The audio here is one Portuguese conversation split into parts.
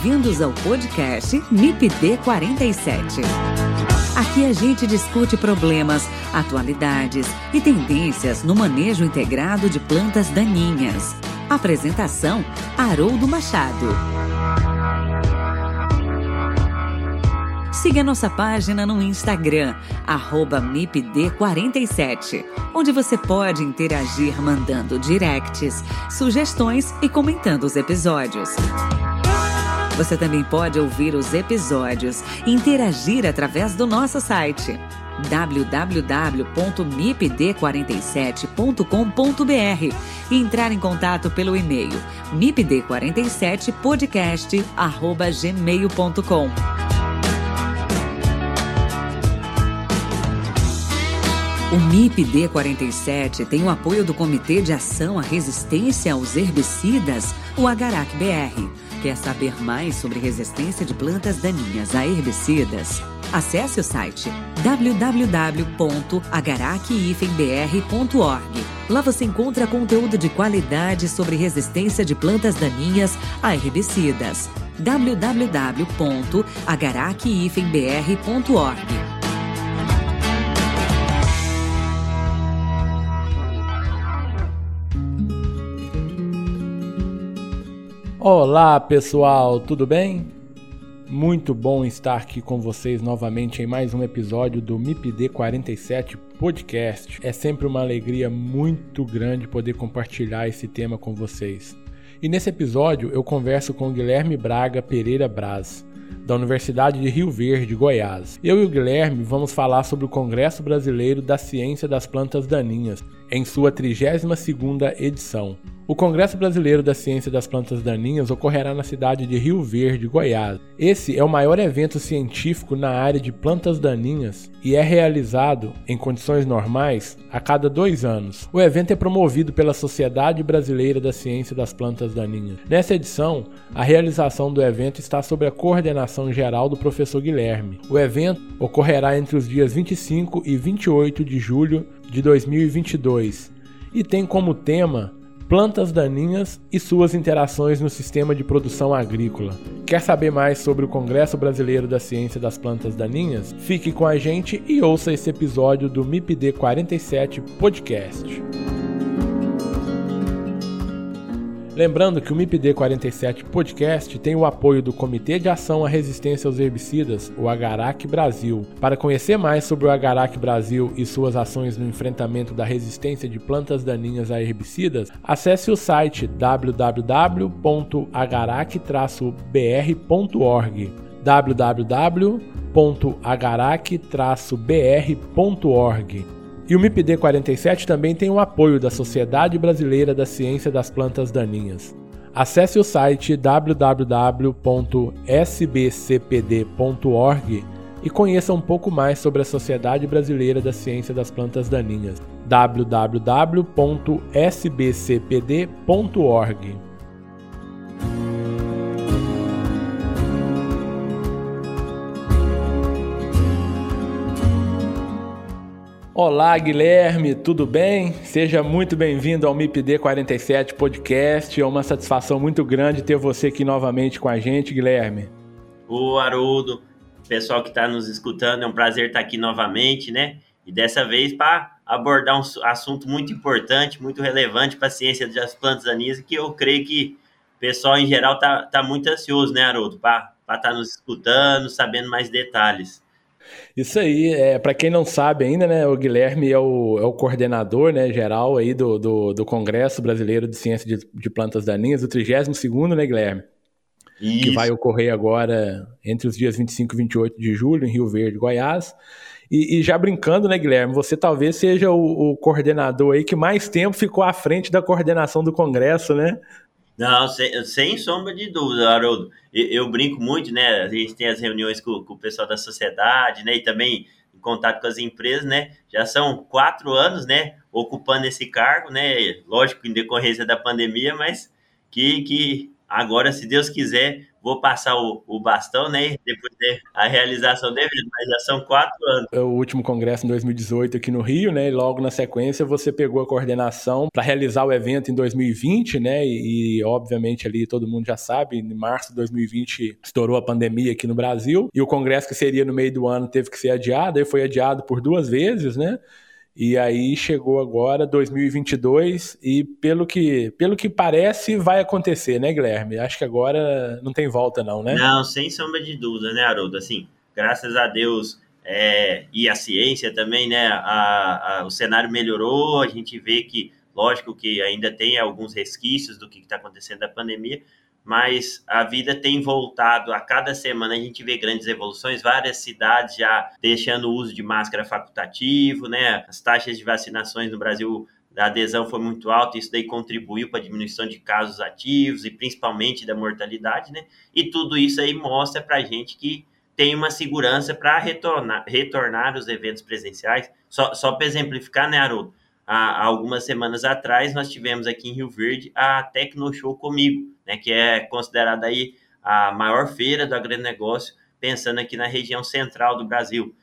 Bem-vindos ao podcast MIPD 47. Aqui a gente discute problemas, atualidades e tendências no manejo integrado de plantas daninhas. Apresentação: Haroldo Machado. Siga nossa página no Instagram, MIPD47, onde você pode interagir mandando directs, sugestões e comentando os episódios. Você também pode ouvir os episódios e interagir através do nosso site www.mipd47.com.br e entrar em contato pelo e-mail mipd47podcast@gmail.com. O MIPD 47 tem o apoio do Comitê de Ação à Resistência aos Herbicidas, o Agarac BR Quer saber mais sobre resistência de plantas daninhas a herbicidas? Acesse o site www.agaracifembr.org. Lá você encontra conteúdo de qualidade sobre resistência de plantas daninhas a herbicidas. www.agaracifembr.org. Olá pessoal, tudo bem? Muito bom estar aqui com vocês novamente em mais um episódio do MIPD 47 Podcast. É sempre uma alegria muito grande poder compartilhar esse tema com vocês. E nesse episódio eu converso com Guilherme Braga Pereira Braz, da Universidade de Rio Verde, Goiás. Eu e o Guilherme vamos falar sobre o Congresso Brasileiro da Ciência das Plantas Daninhas, em sua 32ª edição. O Congresso Brasileiro da Ciência das Plantas Daninhas ocorrerá na cidade de Rio Verde, Goiás. Esse é o maior evento científico na área de plantas daninhas e é realizado, em condições normais, a cada dois anos. O evento é promovido pela Sociedade Brasileira da Ciência das Plantas Daninhas. Nessa edição, a realização do evento está sob a coordenação geral do professor Guilherme. O evento ocorrerá entre os dias 25 e 28 de julho de 2022 e tem como tema plantas daninhas e suas interações no sistema de produção agrícola. Quer saber mais sobre o Congresso Brasileiro da Ciência das Plantas Daninhas? Fique com a gente e ouça esse episódio do MIPD 47 Podcast. Lembrando que o MIPD 47 Podcast tem o apoio do Comitê de Ação à Resistência aos Herbicidas, o Agarac Brasil. Para conhecer mais sobre o Agarac Brasil e suas ações no enfrentamento da resistência de plantas daninhas a herbicidas, acesse o site www.agarac-br.org www.agarac-br.org e o MIPD 47 também tem o apoio da Sociedade Brasileira da Ciência das Plantas Daninhas. Acesse o site www.sbcpd.org e conheça um pouco mais sobre a Sociedade Brasileira da Ciência das Plantas Daninhas. www.sbcpd.org Olá, Guilherme, tudo bem? Seja muito bem-vindo ao MIPD 47 Podcast. É uma satisfação muito grande ter você aqui novamente com a gente, Guilherme. Ô, Haroldo, pessoal que está nos escutando, é um prazer estar aqui novamente, né? E dessa vez para abordar um assunto muito importante, muito relevante para a ciência das plantas daninhas, que eu creio que o pessoal em geral está tá muito ansioso, né, Haroldo, para estar tá nos escutando, sabendo mais detalhes. Isso aí, é, para quem não sabe ainda, né, o Guilherme é o, é o coordenador né, geral aí do, do, do Congresso Brasileiro de Ciência de, de Plantas Daninhas, o 32º, né, Guilherme? Isso. Que vai ocorrer agora entre os dias 25 e 28 de julho, em Rio Verde, Goiás. E, e já brincando, né, Guilherme, você talvez seja o, o coordenador aí que mais tempo ficou à frente da coordenação do Congresso, né? Não, sem, sem sombra de dúvida, Haroldo. Eu, eu, brinco muito, né? A gente tem as reuniões com, com, o pessoal da sociedade, né? E também em contato com as empresas, né? Já são quatro anos, né? Ocupando esse cargo, né? Lógico, em decorrência da pandemia, mas que, que agora, se Deus quiser, vou passar o, o bastão, né? Depois da realização do evento, mas já são quatro anos. É o último congresso em 2018 aqui no Rio, né? E logo na sequência você pegou a coordenação para realizar o evento em 2020, né? E, e, obviamente ali todo mundo já sabe, em março de 2020 estourou a pandemia aqui no Brasil e o congresso que seria no meio do ano teve que ser adiado, aí foi adiado por duas vezes, né? E aí chegou agora 2022 e pelo que, pelo que parece vai acontecer, né, Guilherme? Acho que agora não tem volta não, né? Não, sem sombra de dúvida, né, Haroldo? Assim, graças a Deus é, e a ciência também, né, a, a, o cenário melhorou, a gente vê que, lógico que ainda tem alguns resquícios do que está acontecendo da pandemia, mas a vida tem voltado a cada semana a gente vê grandes evoluções, várias cidades já deixando o uso de máscara facultativo, né? As taxas de vacinações no Brasil a adesão foi muito alta, isso daí contribuiu para a diminuição de casos ativos e principalmente da mortalidade, né? E tudo isso aí mostra para a gente que tem uma segurança para retornar, retornar os eventos presenciais. Só, só para exemplificar, né, Haroldo? Há algumas semanas atrás, nós tivemos aqui em Rio Verde a Tecno Show Comigo, né, que é considerada aí a maior feira do agronegócio, pensando aqui na região central do Brasil.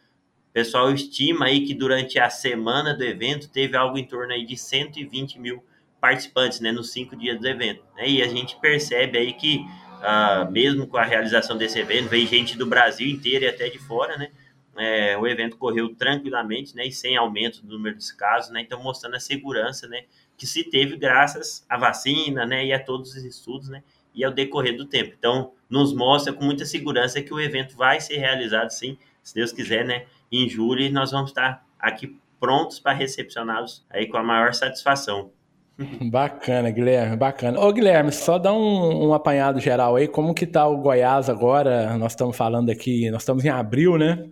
O pessoal estima aí que durante a semana do evento teve algo em torno aí de 120 mil participantes, né, nos cinco dias do evento. Né, e a gente percebe aí que, uh, mesmo com a realização desse evento, veio gente do Brasil inteiro e até de fora, né, é, o evento correu tranquilamente, né, e sem aumento do número de casos, né, então mostrando a segurança, né, que se teve graças à vacina, né, e a todos os estudos, né, e ao decorrer do tempo. Então, nos mostra com muita segurança que o evento vai ser realizado, sim, se Deus quiser, né, em julho, e nós vamos estar aqui prontos para recepcioná-los aí com a maior satisfação. Bacana, Guilherme, bacana. Ô, Guilherme, só dá um, um, apanhado geral aí, como que tá o Goiás agora? Nós estamos falando aqui, nós estamos em abril, né?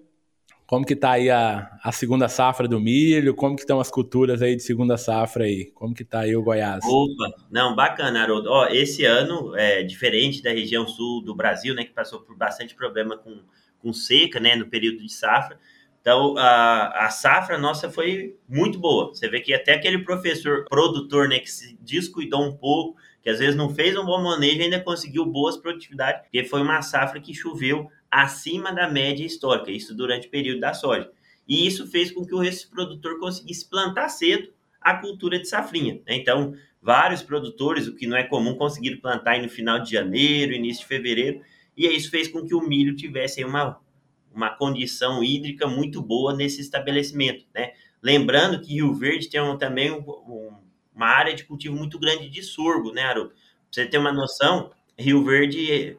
Como que tá aí a, a segunda safra do milho? Como que estão as culturas aí de segunda safra aí? Como que tá aí o Goiás? Opa, não, bacana, Haroldo. Ó, esse ano é diferente da região sul do Brasil, né, que passou por bastante problema com, com seca, né, no período de safra. Então, a, a safra nossa foi muito boa. Você vê que até aquele professor produtor, né, que se descuidou um pouco, que às vezes não fez um bom manejo, ainda conseguiu boas produtividades, porque foi uma safra que choveu acima da média histórica, isso durante o período da soja. E isso fez com que o produtor conseguisse plantar cedo a cultura de safrinha. Né? Então, vários produtores, o que não é comum, conseguiram plantar no final de janeiro, início de fevereiro, e isso fez com que o milho tivesse uma, uma condição hídrica muito boa nesse estabelecimento. Né? Lembrando que Rio Verde tem um, também um, um, uma área de cultivo muito grande de sorgo, né, Aru? Pra você ter uma noção, Rio Verde,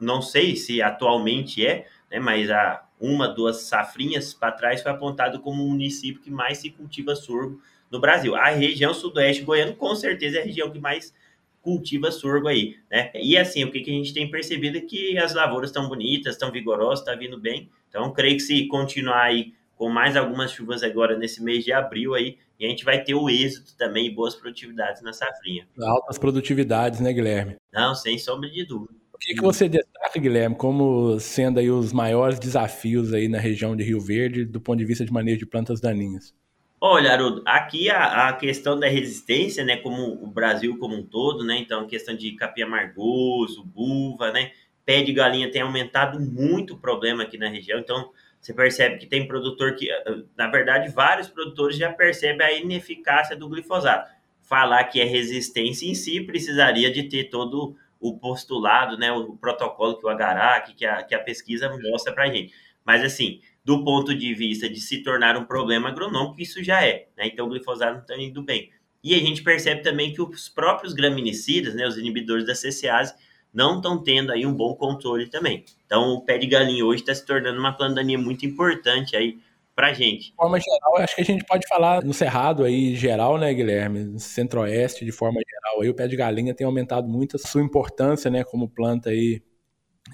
não sei se atualmente é, né, mas há uma, duas safrinhas para trás foi apontado como o município que mais se cultiva sorgo no Brasil. A região sudoeste goiano, com certeza, é a região que mais cultiva sorgo aí, né? E assim, o que, que a gente tem percebido é que as lavouras estão bonitas, estão vigorosas, está vindo bem. Então, creio que se continuar aí com mais algumas chuvas agora nesse mês de abril aí, e a gente vai ter o êxito também e boas produtividades na safrinha. Altas produtividades, né, Guilherme? Não, sem sombra de dúvida. O que, que você destaca, Guilherme, como sendo aí os maiores desafios aí na região de Rio Verde do ponto de vista de manejo de plantas daninhas? Olha, Haroldo, aqui a, a, questão da resistência, né, como o Brasil como um todo, né, então a questão de capim amargoso, buva, né, pé de galinha tem aumentado muito o problema aqui na região, então você percebe que tem produtor que, na verdade, vários produtores já percebem a ineficácia do glifosato. Falar que é resistência em si precisaria de ter todo o postulado, né, o protocolo que o Agarac, que a, que a pesquisa mostra para a gente. Mas, assim, do ponto de vista de se tornar um problema agronômico, isso já é. Né? Então, o glifosato não está indo bem. E a gente percebe também que os próprios graminicidas, né, os inibidores da CCase, não estão tendo aí um bom controle também. Então, o pé de galinha hoje está se tornando uma planta muito importante aí para gente. De forma geral, acho que a gente pode falar no cerrado aí geral, né, Guilherme? Centro-oeste, de forma geral, aí o pé de galinha tem aumentado muito a sua importância, né, como planta aí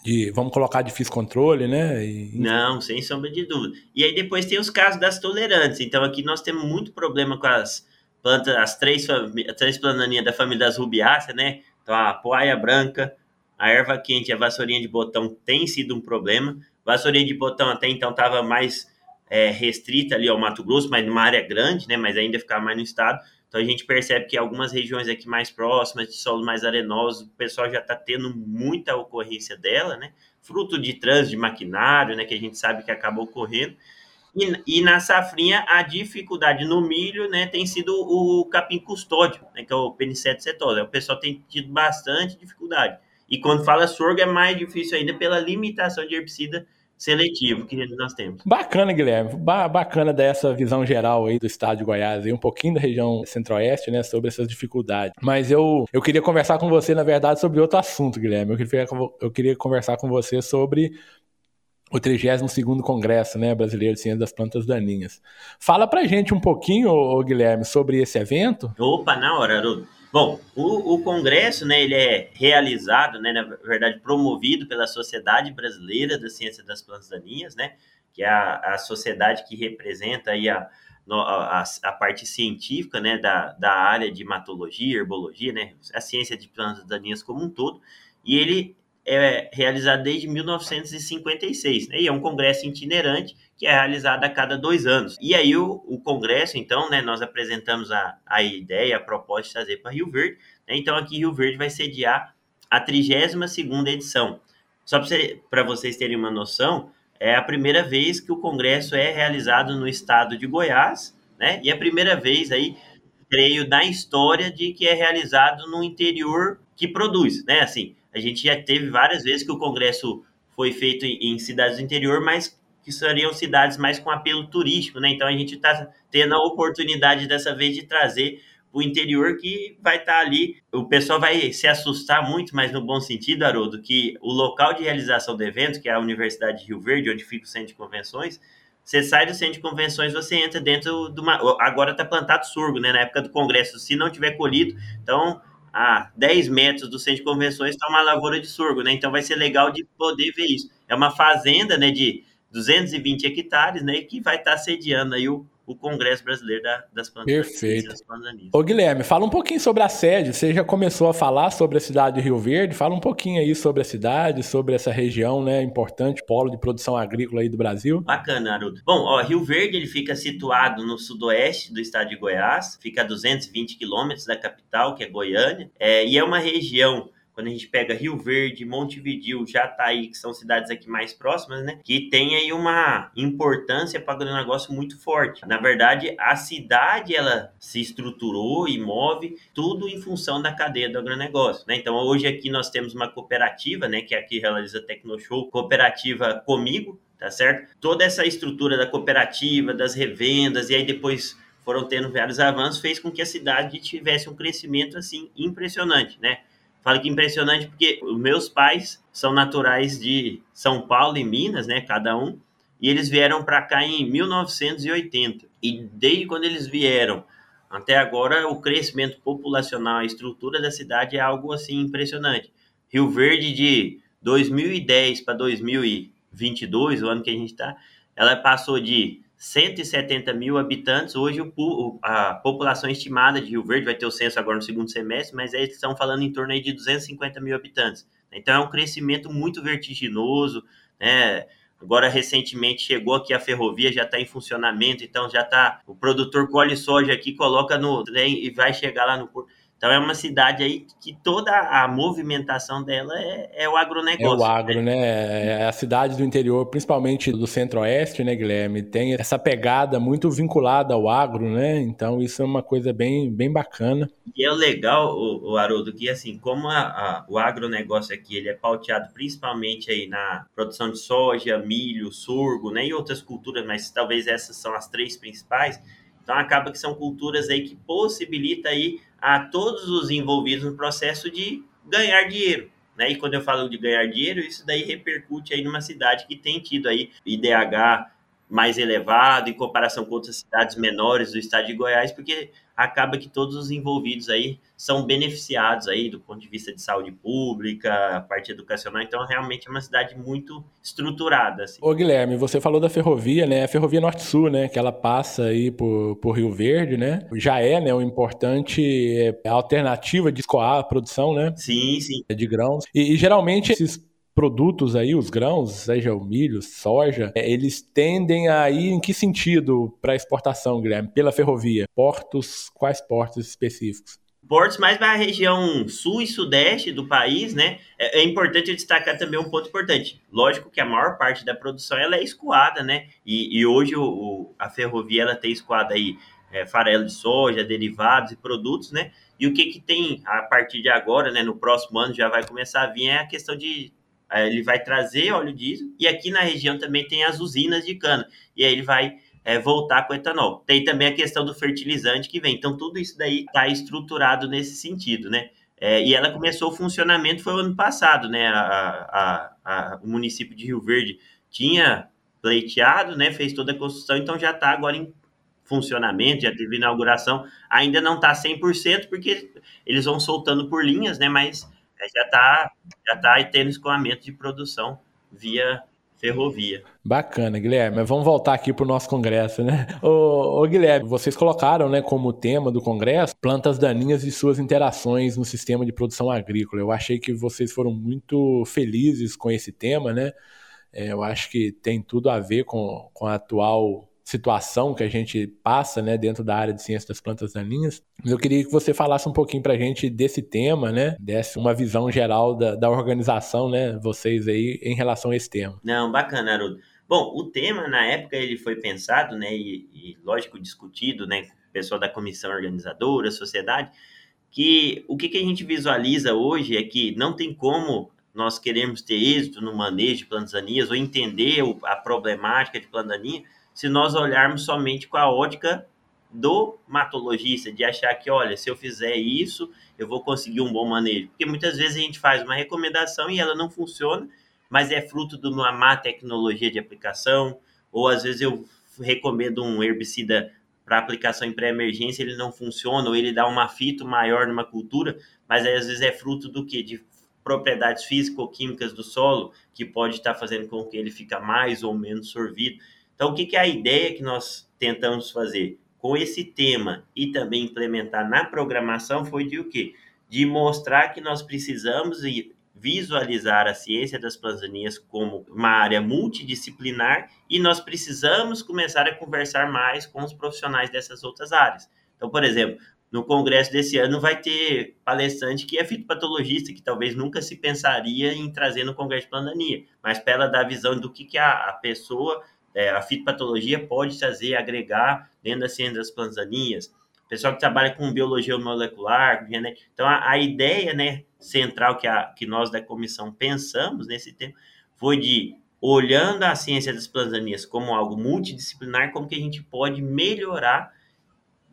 de, vamos colocar de controle, né? E... Não, sem sombra de dúvida. E aí depois tem os casos das tolerantes. Então aqui nós temos muito problema com as plantas, as três, as três plantaninhas da família das rubiáceas, né? Então a poaia branca, a erva quente a vassourinha de botão tem sido um problema. Vassourinha de botão até então estava mais é, restrita ali ao Mato Grosso, mas numa área grande, né? Mas ainda ficava mais no estado. Então a gente percebe que algumas regiões aqui mais próximas, de solo mais arenoso, o pessoal já está tendo muita ocorrência dela, né? Fruto de trânsito de maquinário, né? Que a gente sabe que acaba ocorrendo. E, e, na safrinha, a dificuldade no milho né, tem sido o capim custódio, né, que é o Peniceto setosa. O pessoal tem tido bastante dificuldade. E quando fala sorgo, é mais difícil ainda pela limitação de herbicida seletivo que nós temos. Bacana, Guilherme. Ba bacana dessa visão geral aí do estado de Goiás, e um pouquinho da região centro-oeste, né, sobre essas dificuldades. Mas eu, eu queria conversar com você, na verdade, sobre outro assunto, Guilherme. Eu queria, eu queria conversar com você sobre o 32º Congresso né, Brasileiro de Ciência das Plantas Daninhas. Fala pra gente um pouquinho, ô, Guilherme, sobre esse evento. Opa, na hora, Haroldo. Bom, o, o, congresso, né, ele é realizado, né, na verdade, promovido pela Sociedade Brasileira da Ciência das Plantas Daninhas, né, que é a, a sociedade que representa aí a, a, a, parte científica, né, da, da área de hematologia, herbologia, né, a ciência de plantas daninhas como um todo, e ele é realizado desde 1956, né, e é um congresso itinerante que é realizada a cada dois anos. E aí o, o Congresso, então, né, nós apresentamos a, a ideia, a proposta de trazer para Rio Verde. Né, então aqui Rio Verde vai sediar a 32ª edição. Só para vocês terem uma noção, é a primeira vez que o Congresso é realizado no estado de Goiás, né? E é a primeira vez aí, creio, na história de que é realizado no interior que produz, né? Assim, a gente já teve várias vezes que o Congresso foi feito em, em cidades do interior, mas que seriam cidades mais com apelo turístico, né? Então a gente está tendo a oportunidade dessa vez de trazer o interior que vai estar tá ali. O pessoal vai se assustar muito, mas no bom sentido, Haroldo, que o local de realização do evento, que é a Universidade de Rio Verde, onde fica o centro de convenções, você sai do centro de convenções, você entra dentro de uma. Agora está plantado surgo, né? Na época do congresso, se não tiver colhido, então a 10 metros do centro de convenções está uma lavoura de surgo, né? Então vai ser legal de poder ver isso. É uma fazenda, né? De 220 hectares, né, que vai estar sediando aí o, o Congresso Brasileiro da, das Plantas Perfeito. Ô Guilherme, fala um pouquinho sobre a sede. Você já começou a falar sobre a cidade de Rio Verde. Fala um pouquinho aí sobre a cidade, sobre essa região, né, importante, polo de produção agrícola aí do Brasil. Bacana, Haroldo. Bom, ó, Rio Verde ele fica situado no sudoeste do estado de Goiás, fica a 220 quilômetros da capital, que é Goiânia, é, e é uma região quando a gente pega Rio Verde, Montevidil, Jataí, que são cidades aqui mais próximas, né? Que tem aí uma importância para o agronegócio muito forte. Na verdade, a cidade ela se estruturou e move tudo em função da cadeia do agronegócio, né? Então, hoje aqui nós temos uma cooperativa, né? Que é aqui realiza Tecnoshow, cooperativa comigo, tá certo? Toda essa estrutura da cooperativa, das revendas, e aí depois foram tendo vários avanços, fez com que a cidade tivesse um crescimento assim impressionante, né? Falo que impressionante porque os meus pais são naturais de São Paulo e Minas, né, cada um, e eles vieram para cá em 1980. E desde quando eles vieram até agora, o crescimento populacional, a estrutura da cidade é algo assim impressionante. Rio Verde de 2010 para 2022, o ano que a gente está, ela passou de 170 mil habitantes. Hoje, o, a população estimada de Rio Verde vai ter o censo agora no segundo semestre, mas eles estão falando em torno aí de 250 mil habitantes. Então, é um crescimento muito vertiginoso. Né? Agora, recentemente, chegou aqui a ferrovia, já está em funcionamento, então já está. O produtor colhe soja aqui, coloca no trem e vai chegar lá no porto. Então é uma cidade aí que toda a movimentação dela é, é o agronegócio. É o agro, né? né? É a cidade do interior, principalmente do centro-oeste, né, Guilherme? Tem essa pegada muito vinculada ao agro, né? Então isso é uma coisa bem, bem bacana. E é legal, o, o Haroldo, que assim, como a, a, o agronegócio aqui ele é pauteado principalmente aí na produção de soja, milho, sorgo, né? E outras culturas, mas talvez essas são as três principais. Então acaba que são culturas aí que possibilita aí a todos os envolvidos no processo de ganhar dinheiro. Né? E quando eu falo de ganhar dinheiro, isso daí repercute aí numa cidade que tem tido aí IDH mais elevado em comparação com outras cidades menores do estado de Goiás, porque acaba que todos os envolvidos aí são beneficiados aí do ponto de vista de saúde pública, a parte educacional, então realmente é uma cidade muito estruturada. Assim. Ô Guilherme, você falou da ferrovia, né? A ferrovia Norte-Sul, né? Que ela passa aí por, por Rio Verde, né? Já é, né? Uma importante é, alternativa de escoar a produção, né? Sim, sim. De grãos. E, e geralmente esses produtos aí, os grãos, seja o milho, soja, é, eles tendem a ir em que sentido para exportação, Guilherme? Pela ferrovia? Portos, quais portos específicos? portos mais para a região sul e sudeste do país, né? É, é, importante destacar também um ponto importante. Lógico que a maior parte da produção ela é escoada, né? E, e hoje o, o, a ferrovia ela tem escoada aí é, farelo de soja, derivados e produtos, né? E o que que tem a partir de agora, né? No próximo ano já vai começar a vir é a questão de ele vai trazer óleo diesel e aqui na região também tem as usinas de cana e aí ele vai é, voltar com etanol. Tem também a questão do fertilizante que vem. Então, tudo isso daí está estruturado nesse sentido, né? É, e ela começou o funcionamento foi o ano passado, né? A, a, a, o município de Rio Verde tinha pleiteado, né? Fez toda a construção, então já está agora em funcionamento, já teve inauguração. Ainda não está 100%, porque eles vão soltando por linhas, né? Mas já está já tá tendo escoamento de produção via ferrovia. Bacana, Guilherme. Mas vamos voltar aqui para o nosso congresso, né? Ô, ô, Guilherme, vocês colocaram né, como tema do congresso plantas daninhas e suas interações no sistema de produção agrícola. Eu achei que vocês foram muito felizes com esse tema, né? É, eu acho que tem tudo a ver com, com a atual situação que a gente passa né, dentro da área de ciência das plantas daninhas. Eu queria que você falasse um pouquinho para a gente desse tema, né? Desse uma visão geral da, da organização, né? Vocês aí em relação a esse tema. Não, bacana, Haroldo. Bom, o tema na época ele foi pensado, né? E, e lógico discutido, né? Pessoal da comissão organizadora, sociedade, que o que, que a gente visualiza hoje é que não tem como nós queremos ter êxito no manejo de plantas daninhas ou entender a problemática de planta daninha se nós olharmos somente com a ótica do matologista, de achar que, olha, se eu fizer isso, eu vou conseguir um bom manejo. Porque muitas vezes a gente faz uma recomendação e ela não funciona, mas é fruto de uma má tecnologia de aplicação, ou às vezes eu recomendo um herbicida para aplicação em pré-emergência, ele não funciona, ou ele dá um afito maior numa cultura, mas aí às vezes é fruto do que? De propriedades físico-químicas do solo, que pode estar fazendo com que ele fica mais ou menos sorvido. Então, o que, que é a ideia que nós tentamos fazer com esse tema e também implementar na programação foi de o quê? De mostrar que nós precisamos visualizar a ciência das plantas como uma área multidisciplinar e nós precisamos começar a conversar mais com os profissionais dessas outras áreas. Então, por exemplo, no congresso desse ano vai ter palestrante que é fitopatologista, que talvez nunca se pensaria em trazer no congresso de plantania, mas para ela dar a visão do que, que a, a pessoa é, a fitopatologia pode trazer, agregar dentro da ciência das plantas daninhas. Pessoal que trabalha com biologia molecular, então a, a, ideia né, central que, a, que nós da comissão pensamos nesse tempo foi de, olhando a ciência das plantas daninhas como algo multidisciplinar, como que a gente pode melhorar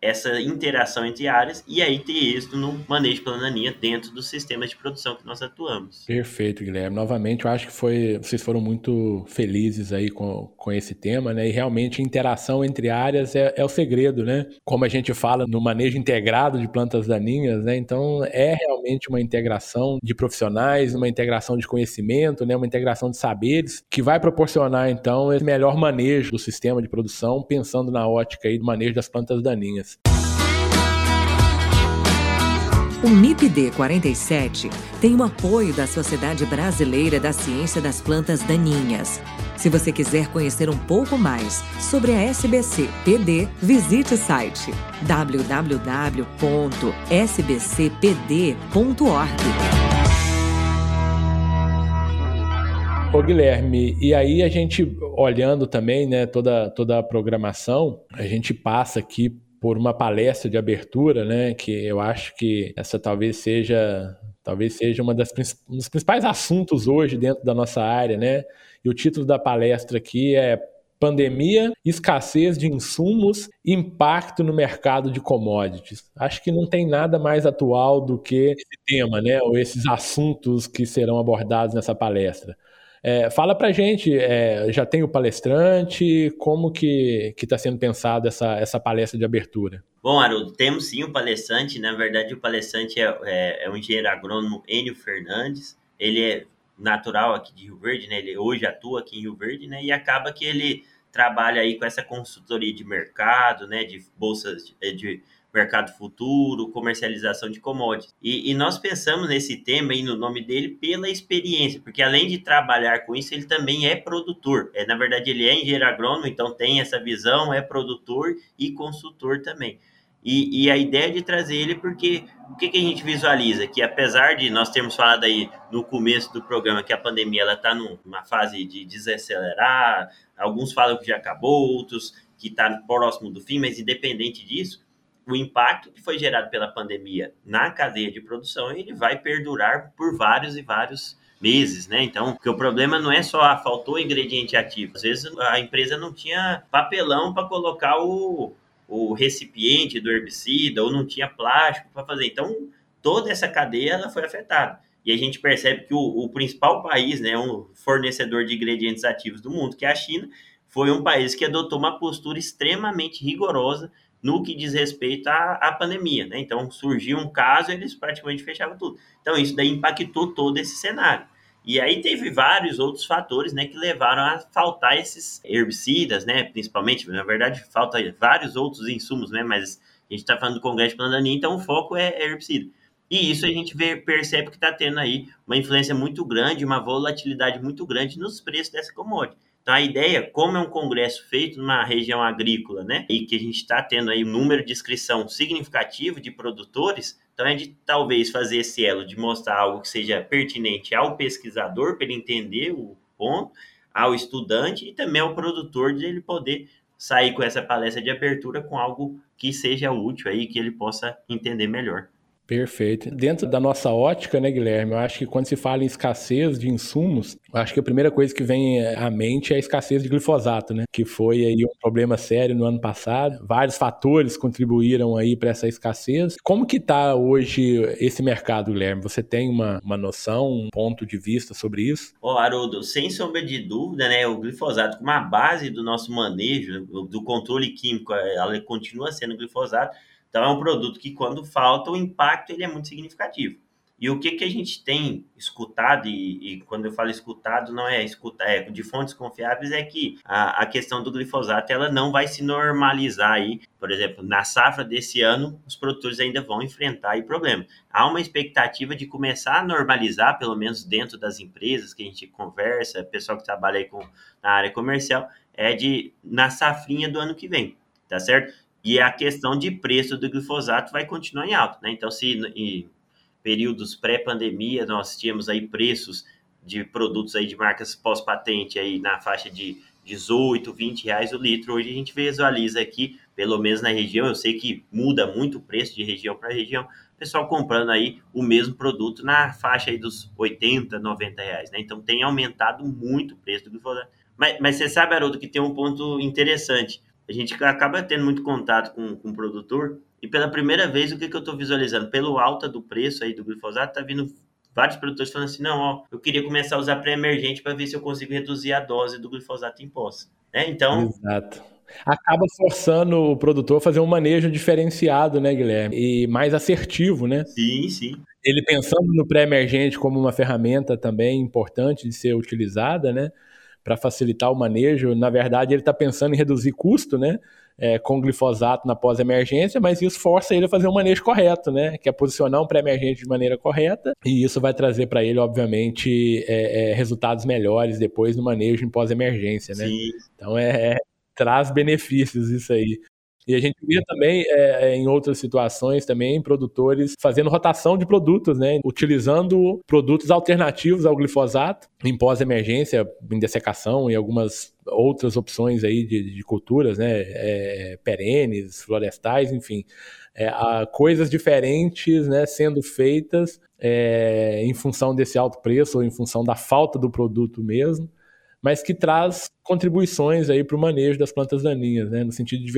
essa interação entre áreas e aí ter êxito no manejo de plananinha dentro dos sistemas de produção que nós atuamos. Perfeito, Guilherme. Novamente, eu acho que foi, vocês foram muito felizes aí com, com esse tema, né? E realmente interação entre áreas é, é o segredo, né? Como a gente fala no manejo integrado de plantas daninhas, né? Então é realmente uma integração de profissionais, uma integração de conhecimento, né? Uma integração de saberes que vai proporcionar então esse melhor manejo do sistema de produção, pensando na ótica aí do manejo das plantas daninhas. O MIPD 47 tem o apoio da Sociedade Brasileira da Ciência das Plantas Daninhas. Se você quiser conhecer um pouco mais sobre a SBC PD, visite o site www.sbcpd.org. Ô Guilherme, e aí a gente olhando também, né, toda, toda a programação, a gente passa aqui por uma palestra de abertura, né? Que eu acho que essa talvez seja talvez seja uma das um dos principais assuntos hoje dentro da nossa área, né? E o título da palestra aqui é Pandemia, escassez de insumos, impacto no mercado de commodities. Acho que não tem nada mais atual do que esse tema, né? Ou esses assuntos que serão abordados nessa palestra. É, fala pra gente, é, já tem o palestrante, como que está sendo pensado essa, essa palestra de abertura? Bom, Haroldo, temos sim o palestrante, na verdade o palestrante é, é, é o engenheiro agrônomo Enio Fernandes, ele é natural aqui de Rio Verde, né? ele hoje atua aqui em Rio Verde, né? e acaba que ele trabalha aí com essa consultoria de mercado, né, de bolsas, de mercado futuro, comercialização de commodities. E, e, nós pensamos nesse tema e no nome dele pela experiência, porque além de trabalhar com isso, ele também é produtor. É, na verdade, ele é engenheiro agrônomo, então tem essa visão, é produtor e consultor também. E, e, a ideia de trazer ele porque o que, que, a gente visualiza? Que apesar de nós termos falado aí no começo do programa que a pandemia ela está numa fase de desacelerar, alguns falam que já acabou, outros que está próximo do fim, mas independente disso, o impacto que foi gerado pela pandemia na cadeia de produção ele vai perdurar por vários e vários meses, né? Então, porque o problema não é só ah, faltou ingrediente ativo. Às vezes a empresa não tinha papelão para colocar o, o recipiente do herbicida ou não tinha plástico para fazer. Então, toda essa cadeia ela foi afetada. E a gente percebe que o, o principal país, né, um fornecedor de ingredientes ativos do mundo, que é a China, foi um país que adotou uma postura extremamente rigorosa no que diz respeito à, à pandemia, né? Então, surgiu um caso, eles praticamente fechavam tudo. Então, isso daí impactou todo esse cenário. E aí teve vários outros fatores, né, que levaram a faltar esses herbicidas, né, principalmente, na verdade, falta vários outros insumos, né, mas a gente está falando do Congresso de Plandaninha, então o foco é herbicida. E isso a gente vê, percebe que está tendo aí uma influência muito grande, uma volatilidade muito grande nos preços dessa commodity. Então, a ideia, como é um congresso feito numa região agrícola, né, e que a gente está tendo aí um número de inscrição significativo de produtores, então é de talvez fazer esse elo de mostrar algo que seja pertinente ao pesquisador para ele entender o ponto, ao estudante e também ao produtor de ele poder sair com essa palestra de abertura com algo que seja útil aí, que ele possa entender melhor. Perfeito. Dentro da nossa ótica, né, Guilherme, eu acho que quando se fala em escassez de insumos, eu acho que a primeira coisa que vem à mente é a escassez de glifosato, né, que foi aí um problema sério no ano passado. Vários fatores contribuíram aí para essa escassez. Como que está hoje esse mercado, Guilherme? Você tem uma, uma noção, um ponto de vista sobre isso? Ó, oh, Haroldo, sem sombra de dúvida, né, o glifosato como a base do nosso manejo, do controle químico, ela continua sendo glifosato, então é um produto que quando falta o impacto ele é muito significativo. E o que, que a gente tem escutado, e, e quando eu falo escutado, não é escutar, é de fontes confiáveis, é que a, a, questão do glifosato ela não vai se normalizar aí. Por exemplo, na safra desse ano, os produtores ainda vão enfrentar aí problemas. Há uma expectativa de começar a normalizar, pelo menos dentro das empresas que a gente conversa, pessoal que trabalha aí com, na área comercial, é de na safrinha do ano que vem, tá certo? E a questão de preço do glifosato vai continuar em alta, né? Então, se em períodos pré-pandemia nós tínhamos aí preços de produtos aí de marcas pós-patente aí na faixa de 18, 20 reais o litro, hoje a gente visualiza aqui, pelo menos na região, eu sei que muda muito o preço de região para região, pessoal comprando aí o mesmo produto na faixa aí dos 80, 90 reais, né? Então tem aumentado muito o preço do glifosato. Mas, mas você sabe, Haroldo, que tem um ponto interessante a gente acaba tendo muito contato com, com o produtor e pela primeira vez o que, que eu estou visualizando? Pelo alta do preço aí do glifosato, tá vindo vários produtores falando assim, não, ó, eu queria começar a usar pré-emergente para ver se eu consigo reduzir a dose do glifosato em posse. É, então... Exato. Acaba forçando o produtor a fazer um manejo diferenciado, né, Guilherme? E mais assertivo, né? Sim, sim. Ele pensando no pré-emergente como uma ferramenta também importante de ser utilizada, né? Para facilitar o manejo. Na verdade, ele está pensando em reduzir custo, né? É, com glifosato na pós-emergência, mas isso força ele a fazer um manejo correto, né? Que é posicionar um pré-emergente de maneira correta, e isso vai trazer para ele, obviamente, é, é, resultados melhores depois no manejo em pós-emergência, né? Sim. Então é, é traz benefícios isso aí. E a gente via também é, é, em outras situações também produtores fazendo rotação de produtos, né? Utilizando produtos alternativos ao glifosato em pós-emergência, em dessecação e algumas outras opções aí de, de culturas, né? É, perenes, florestais, enfim. É, coisas diferentes né, sendo feitas é, em função desse alto preço ou em função da falta do produto mesmo, mas que traz contribuições aí para o manejo das plantas daninhas, né, no sentido de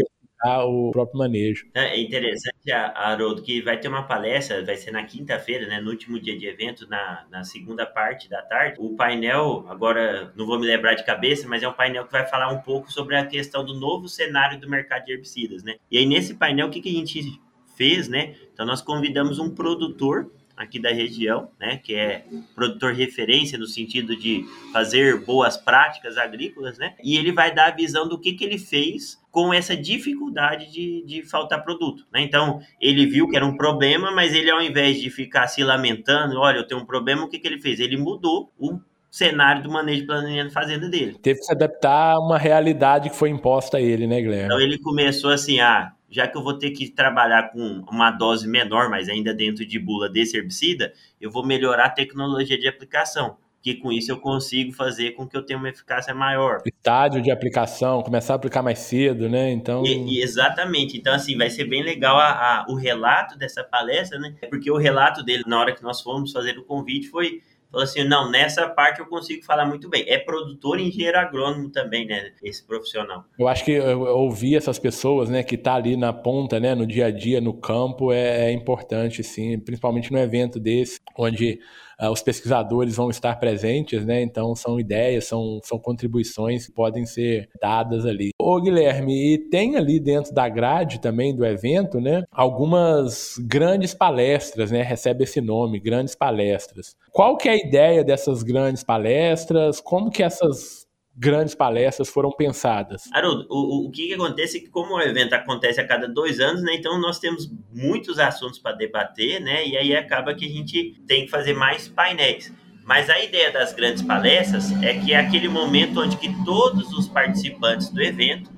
o próprio manejo. É interessante, Haroldo, que vai ter uma palestra, vai ser na quinta-feira, né, no último dia de evento, na, na segunda parte da tarde. O painel, agora não vou me lembrar de cabeça, mas é um painel que vai falar um pouco sobre a questão do novo cenário do mercado de herbicidas, né? E aí nesse painel, o que, que a gente fez, né? Então nós convidamos um produtor aqui da região, né, que é produtor referência no sentido de fazer boas práticas agrícolas, né, e ele vai dar a visão do que, que ele fez com essa dificuldade de, de faltar produto. Né? Então, ele viu que era um problema, mas ele, ao invés de ficar se lamentando, olha, eu tenho um problema, o que, que ele fez? Ele mudou o cenário do manejo de planejamento fazenda dele. Teve que se adaptar a uma realidade que foi imposta a ele, né, Guilherme? Então, ele começou assim, ah, já que eu vou ter que trabalhar com uma dose menor, mas ainda dentro de bula desse herbicida, eu vou melhorar a tecnologia de aplicação que com isso eu consigo fazer com que eu tenha uma eficácia maior. Estádio de aplicação, começar a aplicar mais cedo, né? Então. E, e exatamente. Então, assim, vai ser bem legal a, a, o relato dessa palestra, né? Porque o relato dele, na hora que nós fomos fazer o convite, foi. Falou assim, não, nessa parte eu consigo falar muito bem. É produtor e engenheiro agrônomo também, né? Esse profissional. Eu acho que ouvir essas pessoas, né, que tá ali na ponta, né, no dia a dia, no campo, é, é importante, sim. Principalmente no evento desse, onde uh, os pesquisadores vão estar presentes, né? Então são ideias, são, são contribuições que podem ser dadas ali. Ô Guilherme, e tem ali dentro da grade também do evento, né? Algumas grandes palestras, né? Recebe esse nome, grandes palestras. Qual que é a ideia dessas grandes palestras? Como que essas grandes palestras foram pensadas? Haroldo, o, o que, que acontece é que como o evento acontece a cada dois anos, né, então nós temos muitos assuntos para debater, né, e aí acaba que a gente tem que fazer mais painéis. Mas a ideia das grandes palestras é que é aquele momento onde que todos os participantes do evento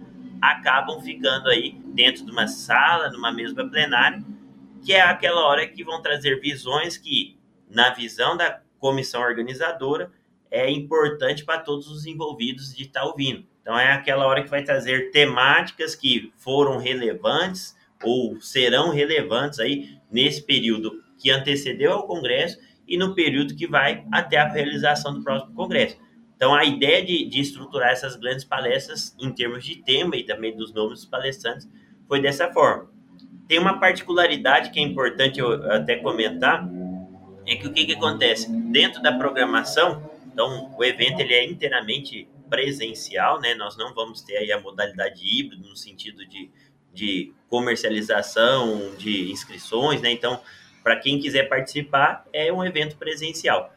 acabam ficando aí dentro de uma sala, numa mesma plenária, que é aquela hora que vão trazer visões que, na visão da comissão organizadora, é importante para todos os envolvidos de estar tá ouvindo. Então é aquela hora que vai trazer temáticas que foram relevantes ou serão relevantes aí nesse período que antecedeu ao Congresso e no período que vai até a realização do próximo Congresso. Então a ideia de, de estruturar essas grandes palestras em termos de tema e também dos nomes dos palestrantes foi dessa forma. Tem uma particularidade que é importante eu até comentar, é que o que, que acontece? Dentro da programação, então, o evento ele é inteiramente presencial, né? Nós não vamos ter aí a modalidade híbrida no sentido de, de comercialização, de inscrições, né? Então, para quem quiser participar, é um evento presencial.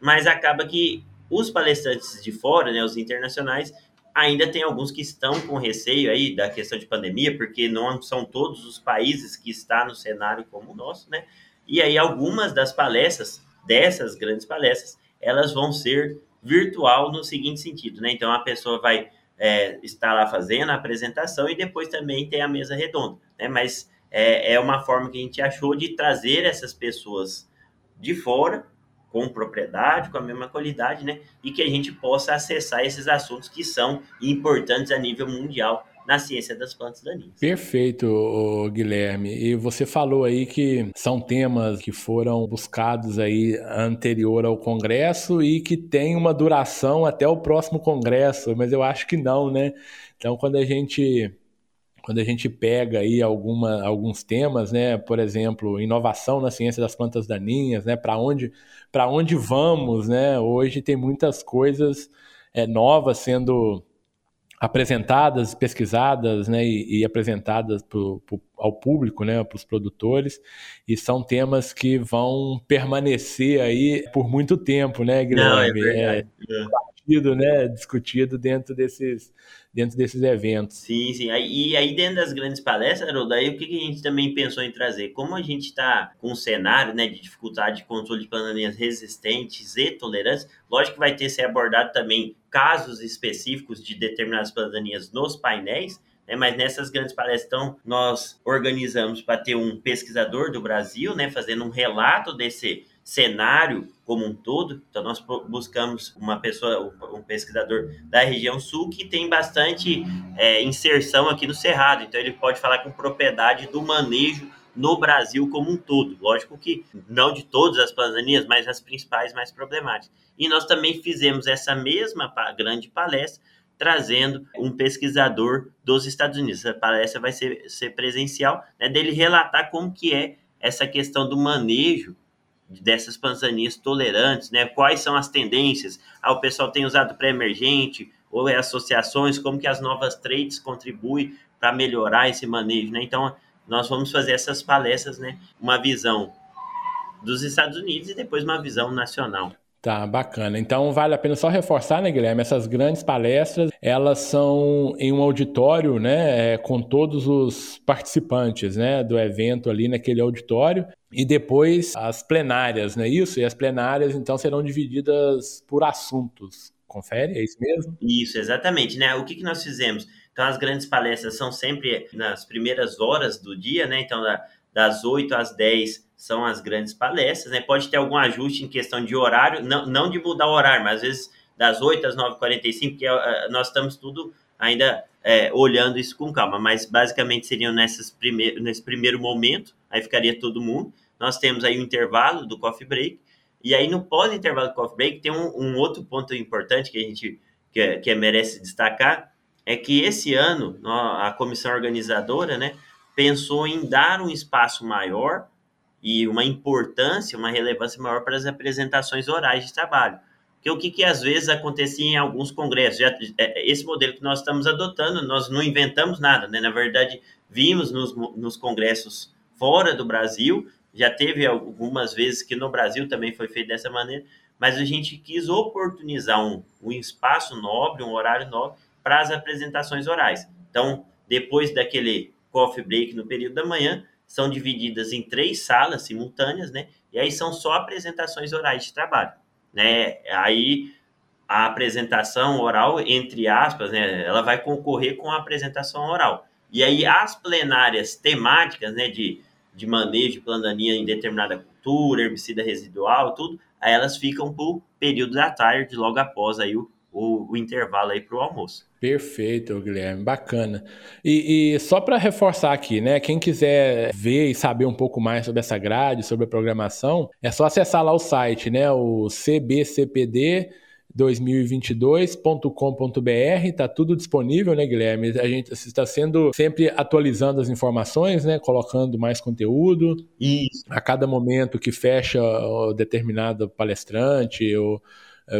Mas acaba que os palestrantes de fora, né, os internacionais, ainda tem alguns que estão com receio aí da questão de pandemia, porque não são todos os países que estão no cenário como o nosso, né? E aí algumas das palestras, dessas grandes palestras, elas vão ser virtual no seguinte sentido, né? Então a pessoa vai é, estar lá fazendo a apresentação e depois também tem a mesa redonda, né? Mas é, é uma forma que a gente achou de trazer essas pessoas de fora com propriedade, com a mesma qualidade, né? E que a gente possa acessar esses assuntos que são importantes a nível mundial na ciência das plantas daninhas. Perfeito, Guilherme. E você falou aí que são temas que foram buscados aí anterior ao Congresso e que tem uma duração até o próximo Congresso, mas eu acho que não, né? Então, quando a gente quando a gente pega aí alguma, alguns temas, né, por exemplo, inovação na ciência das plantas daninhas, né, para onde onde vamos, né? Hoje tem muitas coisas é, novas sendo apresentadas, pesquisadas né, e, e apresentadas pro, pro, ao público, né, para os produtores, e são temas que vão permanecer aí por muito tempo, né, Guilherme? Não, é verdade. É, é. Discutido, né, discutido dentro desses, dentro desses eventos. Sim, sim. E aí dentro das grandes palestras, Haroldo, aí o que a gente também pensou em trazer? Como a gente está com um cenário né, de dificuldade de controle de bananinhas resistentes e tolerantes, lógico que vai ter que ser abordado também casos específicos de determinadas bananinhas nos painéis, né, mas nessas grandes palestras então, nós organizamos para ter um pesquisador do Brasil, né, fazendo um relato desse cenário como um todo. Então, nós buscamos uma pessoa, um pesquisador da região sul que tem bastante é, inserção aqui no Cerrado. Então, ele pode falar com propriedade do manejo no Brasil como um todo. Lógico que não de todas as plantaninhas, mas as principais mais problemáticas. E nós também fizemos essa mesma grande palestra trazendo um pesquisador dos Estados Unidos. A palestra vai ser, ser presencial, né, dele relatar como que é essa questão do manejo dessas panzanias tolerantes, né? Quais são as tendências? Ah, o pessoal tem usado pré-emergente ou é associações, como que as novas trades contribuem para melhorar esse manejo, né? Então, nós vamos fazer essas palestras, né? Uma visão dos Estados Unidos e depois uma visão nacional. Tá, bacana. Então vale a pena só reforçar, né, Guilherme? Essas grandes palestras, elas são em um auditório, né, é, com todos os participantes, né, do evento ali naquele auditório. E depois as plenárias, não é isso? E as plenárias, então, serão divididas por assuntos. Confere? É isso mesmo? Isso, exatamente, né? O que, que nós fizemos? Então, as grandes palestras são sempre nas primeiras horas do dia, né? Então, das 8 às 10 são as grandes palestras, né? Pode ter algum ajuste em questão de horário, não, não de mudar o horário, mas às vezes das 8 às 9h45, porque uh, nós estamos tudo ainda é, olhando isso com calma, mas basicamente seriam nessas primeir, nesse primeiro momento, aí ficaria todo mundo. Nós temos aí o intervalo do coffee break, e aí no pós-intervalo do coffee break tem um, um, outro ponto importante que a gente que, que merece destacar, é que esse ano a comissão organizadora, né, pensou em dar um espaço maior e uma importância, uma relevância maior para as apresentações orais de trabalho. Porque o que, que às vezes acontecia em alguns congressos, já, é, esse modelo que nós estamos adotando, nós não inventamos nada, né? Na verdade, vimos nos, nos congressos fora do Brasil, já teve algumas vezes que no Brasil também foi feito dessa maneira, mas a gente quis oportunizar um, um espaço nobre, um horário nobre para as apresentações orais. Então, depois daquele coffee break no período da manhã, são divididas em três salas simultâneas, né? E aí são só apresentações orais de trabalho, né? Aí a apresentação oral, entre aspas, né? Ela vai concorrer com a apresentação oral. E aí as plenárias temáticas, né? De, de manejo de plandaninha em determinada cultura, herbicida residual, tudo, aí elas ficam por período da tarde, logo após aí o, o, o intervalo aí para o almoço. Perfeito, Guilherme, bacana. E, e só para reforçar aqui, né? Quem quiser ver e saber um pouco mais sobre essa grade, sobre a programação, é só acessar lá o site, né? O cbcpd 2022.com.br, está tudo disponível, né, Guilherme? A gente está sendo sempre atualizando as informações, né, colocando mais conteúdo. Isso. A cada momento que fecha o determinado palestrante ou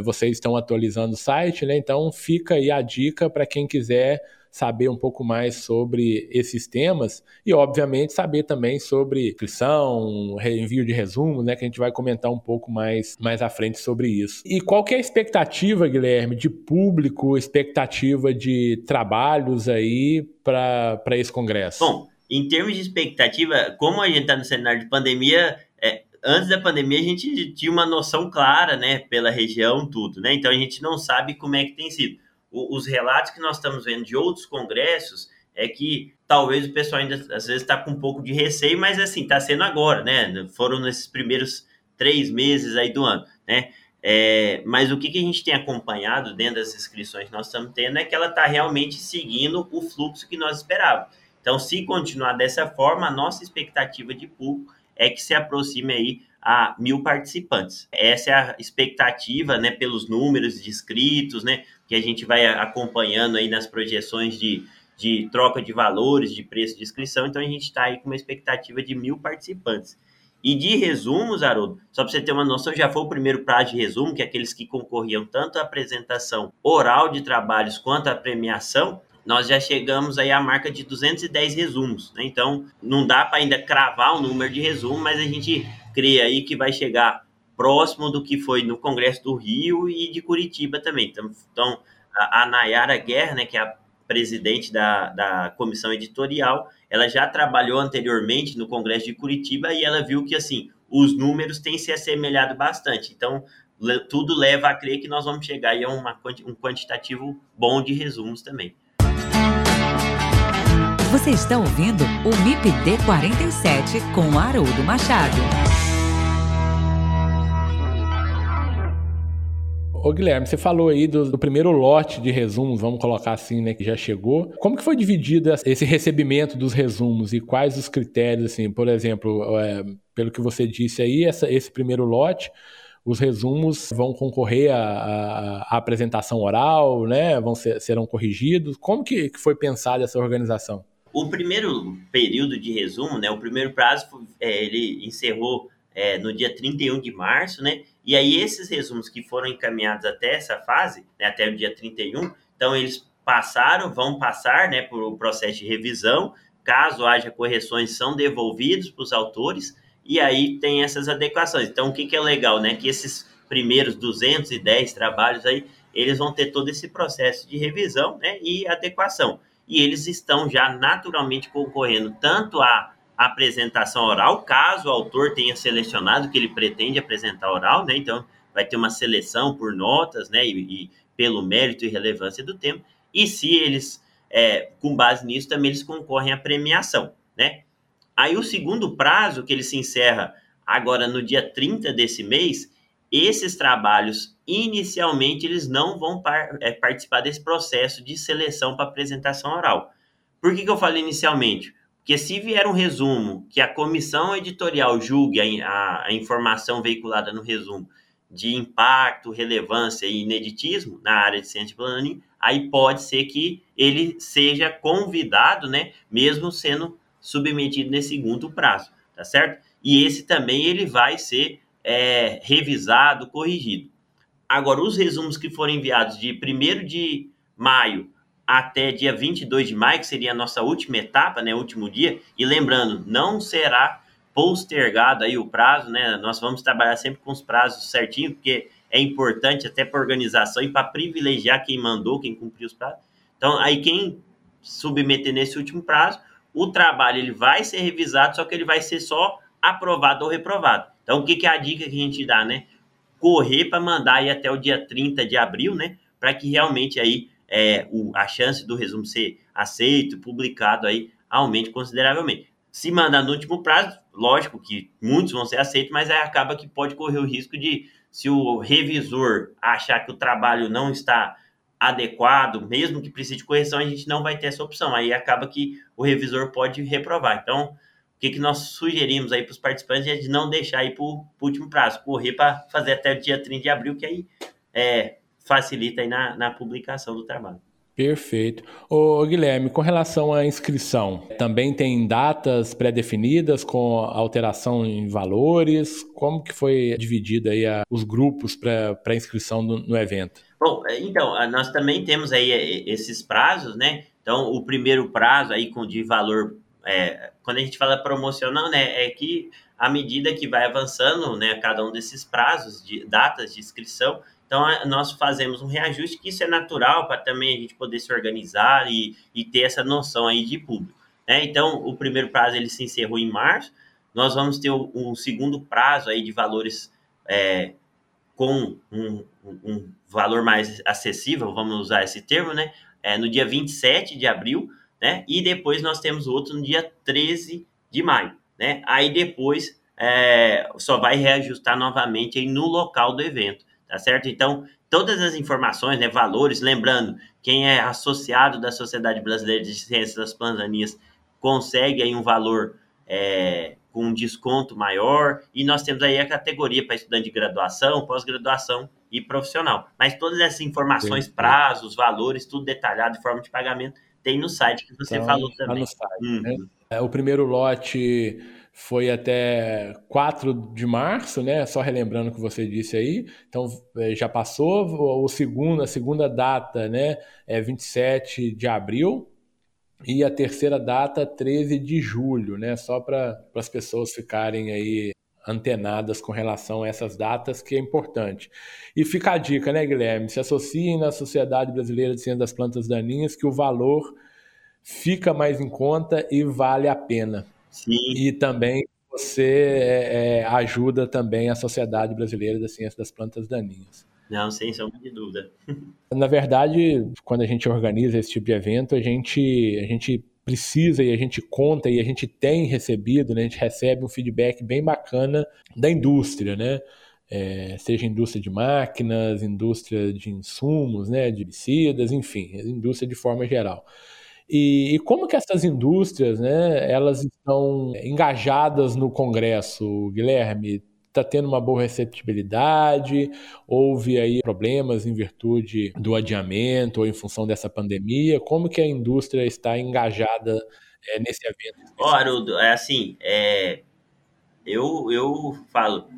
vocês estão atualizando o site, né? Então fica aí a dica para quem quiser saber um pouco mais sobre esses temas e, obviamente, saber também sobre inscrição, envio de resumo, né? Que a gente vai comentar um pouco mais, mais à frente sobre isso. E qual que é a expectativa, Guilherme, de público, expectativa de trabalhos aí para esse congresso? Bom, em termos de expectativa, como a gente está no cenário de pandemia, antes da pandemia a gente tinha uma noção clara, né, pela região, tudo, né? Então a gente não sabe como é que tem sido. O, os relatos que nós estamos vendo de outros congressos é que talvez o pessoal ainda às vezes está com um pouco de receio, mas assim, está sendo agora, né? Foram nesses primeiros três meses aí do ano, né? É, mas o que, que a gente tem acompanhado dentro das inscrições que nós estamos tendo é que ela está realmente seguindo o fluxo que nós esperávamos. Então, se continuar dessa forma, a nossa expectativa de público é que se aproxime aí a mil participantes. Essa é a expectativa, né, pelos números de inscritos, né, que a gente vai acompanhando aí nas projeções de, de troca de valores, de preço de inscrição. Então, a gente está aí com uma expectativa de mil participantes. E de resumos, Haroldo, só para você ter uma noção, já foi o primeiro prazo de resumo, que é aqueles que concorriam tanto à apresentação oral de trabalhos quanto à premiação, nós já chegamos aí à marca de 210 resumos. Né? Então, não dá para ainda cravar o número de resumo, mas a gente crê aí que vai chegar próximo do que foi no Congresso do Rio e de Curitiba também. Então a, Nayara Guerra, né, que é a presidente da, da comissão editorial, ela já trabalhou anteriormente no Congresso de Curitiba e ela viu que, assim, os números têm se assemelhado bastante. Então, tudo leva a crer que nós vamos chegar aí a uma, um quantitativo bom de resumos também. Você está ouvindo o MIPD 47 com Haroldo Machado. Ô Guilherme, você falou aí do, do, primeiro lote de resumos, vamos colocar assim, né, que já chegou. Como que foi dividido esse recebimento dos resumos e quais os critérios, assim, por exemplo, é, pelo que você disse aí, essa, esse primeiro lote, os resumos vão concorrer à, apresentação oral, né, vão ser, serão corrigidos. Como que, que foi pensada essa organização? O primeiro período de resumo, né, o primeiro prazo, é, ele encerrou é, no dia 31 de março, né? E aí esses resumos que foram encaminhados até essa fase, né, até o dia 31, então eles passaram, vão passar, né, por o processo de revisão. Caso haja correções, são devolvidos para os autores e aí tem essas adequações. Então, o que, que é legal, né? Que esses primeiros 210 trabalhos aí, eles vão ter todo esse processo de revisão né, e adequação. E eles estão já naturalmente concorrendo tanto à apresentação oral, caso o autor tenha selecionado que ele pretende apresentar oral, né? Então, vai ter uma seleção por notas, né? E, e pelo mérito e relevância do tema. E se eles, é, com base nisso, também eles concorrem à premiação, né? Aí o segundo prazo, que ele se encerra agora no dia 30 desse mês, esses trabalhos, inicialmente, eles não vão par, é, participar desse processo de seleção para apresentação oral. Por que, que eu falei inicialmente? Porque se vier um resumo que a comissão editorial julgue a, a, a informação veiculada no resumo de impacto, relevância e ineditismo na área de ciência planning, aí pode ser que ele seja convidado, né, mesmo sendo submetido nesse segundo prazo, tá certo? E esse também ele vai ser é, revisado, corrigido. Agora, os resumos que foram enviados de 1 de maio até dia 22 de maio, que seria a nossa última etapa, né, último dia, e lembrando, não será postergado aí o prazo, né? Nós vamos trabalhar sempre com os prazos certinho, porque é importante até para organização e para privilegiar quem mandou, quem cumpriu os prazos. Então, aí quem submeter nesse último prazo, o trabalho ele vai ser revisado, só que ele vai ser só aprovado ou reprovado. Então, o que, que é a dica que a gente dá, né? Correr para mandar aí até o dia 30 de abril, né? Para que realmente aí é, o, a chance do resumo ser aceito, publicado aí, aumente consideravelmente. Se mandar no último prazo, lógico que muitos vão ser aceitos, mas aí acaba que pode correr o risco de, se o revisor achar que o trabalho não está adequado, mesmo que precise de correção, a gente não vai ter essa opção. Aí acaba que o revisor pode reprovar. Então, que, que nós sugerimos aí para os participantes é de não deixar aí para o último prazo, correr para fazer até o dia 30 de abril, que aí é, facilita aí na, na publicação do trabalho. Perfeito. Ô, Guilherme, com relação à inscrição, também tem datas pré-definidas com alteração em valores? Como que foi dividida aí a, os grupos para inscrição no, no, evento? Bom, é, então, nós também temos aí é, esses prazos, né? Então, o primeiro prazo aí com de valor, é, quando a gente fala promocional, né, é que à medida que vai avançando, né, cada um desses prazos de datas de inscrição, então, nós fazemos um reajuste, que isso é natural para também a gente poder se organizar e, e ter essa noção aí de público. Né? Então, o primeiro prazo ele se encerrou em março, nós vamos ter um segundo prazo aí de valores é, com um, um, valor mais acessível, vamos usar esse termo, né? É, no dia 27 de abril, né? E depois nós temos outro no dia 13 de maio, né? Aí depois é, só vai reajustar novamente aí no local do evento tá certo? Então, todas as informações, né, valores, lembrando, quem é associado da Sociedade Brasileira de Ciências das Plantas consegue aí um valor é, com um desconto maior, e nós temos aí a categoria para estudante de graduação, pós-graduação e profissional. Mas todas essas informações, prazos, valores, tudo detalhado, forma de pagamento, tem no site que você então, falou tá também. Tá no site, uhum. né? é, o primeiro lote foi até 4 de março, né? Só relembrando o que você disse aí. Então é, já passou. O segundo, a segunda data, né? É 27 de abril. E a terceira data, 13 de julho, né? Só para as pessoas ficarem aí antenadas com relação a essas datas, que é importante. E fica a dica, né, Guilherme? Se associem na Sociedade Brasileira de Ciência das Plantas Daninhas, que o valor fica mais em conta e vale a pena. Sim. E também você é, é, ajuda também a Sociedade Brasileira da Ciência das Plantas Daninhas. Não, sem sombra de dúvida. Na verdade, quando a gente organiza esse tipo de evento, a gente, a gente precisa e a gente conta e a gente tem recebido, né, a gente recebe um feedback bem bacana da indústria, né? É, seja indústria de máquinas, indústria de insumos, né, de herbicidas, enfim, indústria de forma geral. E, e, como que essas indústrias, né, elas estão engajadas no Congresso, Guilherme? Está tendo uma boa receptibilidade? Houve aí problemas em virtude do adiamento ou em função dessa pandemia? Como que a indústria está engajada é, nesse evento? Ó, Haroldo, é assim, é, eu, eu falo,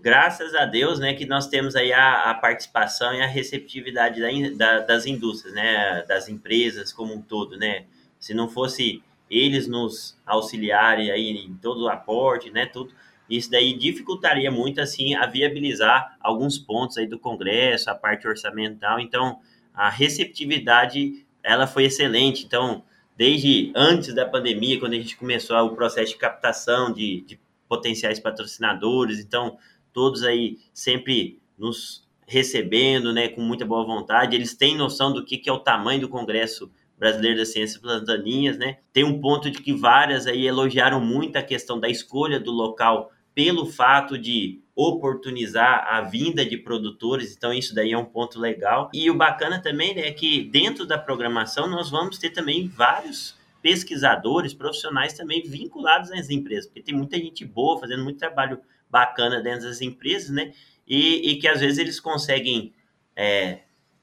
graças a Deus, né, que nós temos aí a, a participação e a receptividade da, da, das indústrias, né, das empresas como um todo, né. Se não fosse eles nos auxiliarem aí em todo o aporte, né, tudo, isso daí dificultaria muito assim a viabilizar alguns pontos aí do Congresso, a parte orçamental. Então, a receptividade ela foi excelente. Então, desde antes da pandemia, quando a gente começou o processo de captação de, de potenciais patrocinadores, então todos aí sempre nos recebendo, né, com muita boa vontade. Eles têm noção do que, que é o tamanho do Congresso Brasileiro das Ciências Plantaninhas, né? Tem um ponto de que várias aí elogiaram muito a questão da escolha do local pelo fato de oportunizar a vinda de produtores, então isso daí é um ponto legal. E o bacana também né, é que dentro da programação nós vamos ter também vários pesquisadores, profissionais também vinculados às empresas, porque tem muita gente boa fazendo muito trabalho bacana dentro das empresas, né? E, e que às vezes eles conseguem é,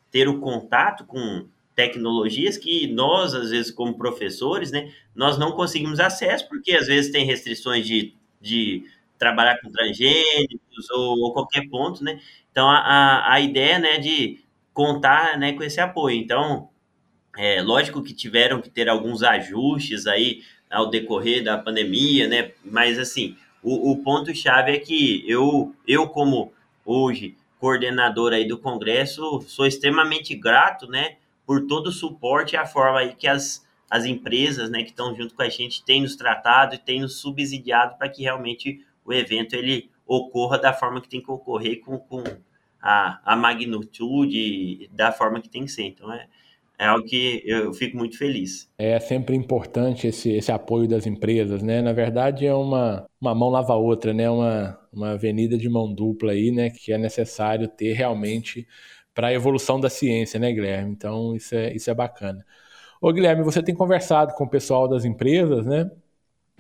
ter o contato com tecnologias que nós, às vezes, como professores, né, nós não conseguimos acesso, porque às vezes tem restrições de, de trabalhar com transgênicos ou, ou qualquer ponto, né? Então, a, a, a ideia, né, de contar, né, com esse apoio. Então, é lógico que tiveram que ter alguns ajustes aí ao decorrer da pandemia, né? Mas, assim, o, o ponto-chave é que eu, eu, como hoje coordenador aí do Congresso, sou extremamente grato, né, por todo o suporte e a forma aí que as, as empresas, né, que estão junto com a gente têm nos tratado e têm nos subsidiado para que realmente o evento ele ocorra da forma que tem que ocorrer com, com a, a magnitude da forma que tem que ser. Então, é, é algo que eu fico muito feliz. É sempre importante esse, esse apoio das empresas, né? Na verdade, é uma, uma mão lava a outra, né? Uma, uma avenida de mão dupla aí, né? Que é necessário ter realmente para a evolução da ciência, né, Guilherme? Então, isso é, isso é bacana. Ô, Guilherme, você tem conversado com o pessoal das empresas, né?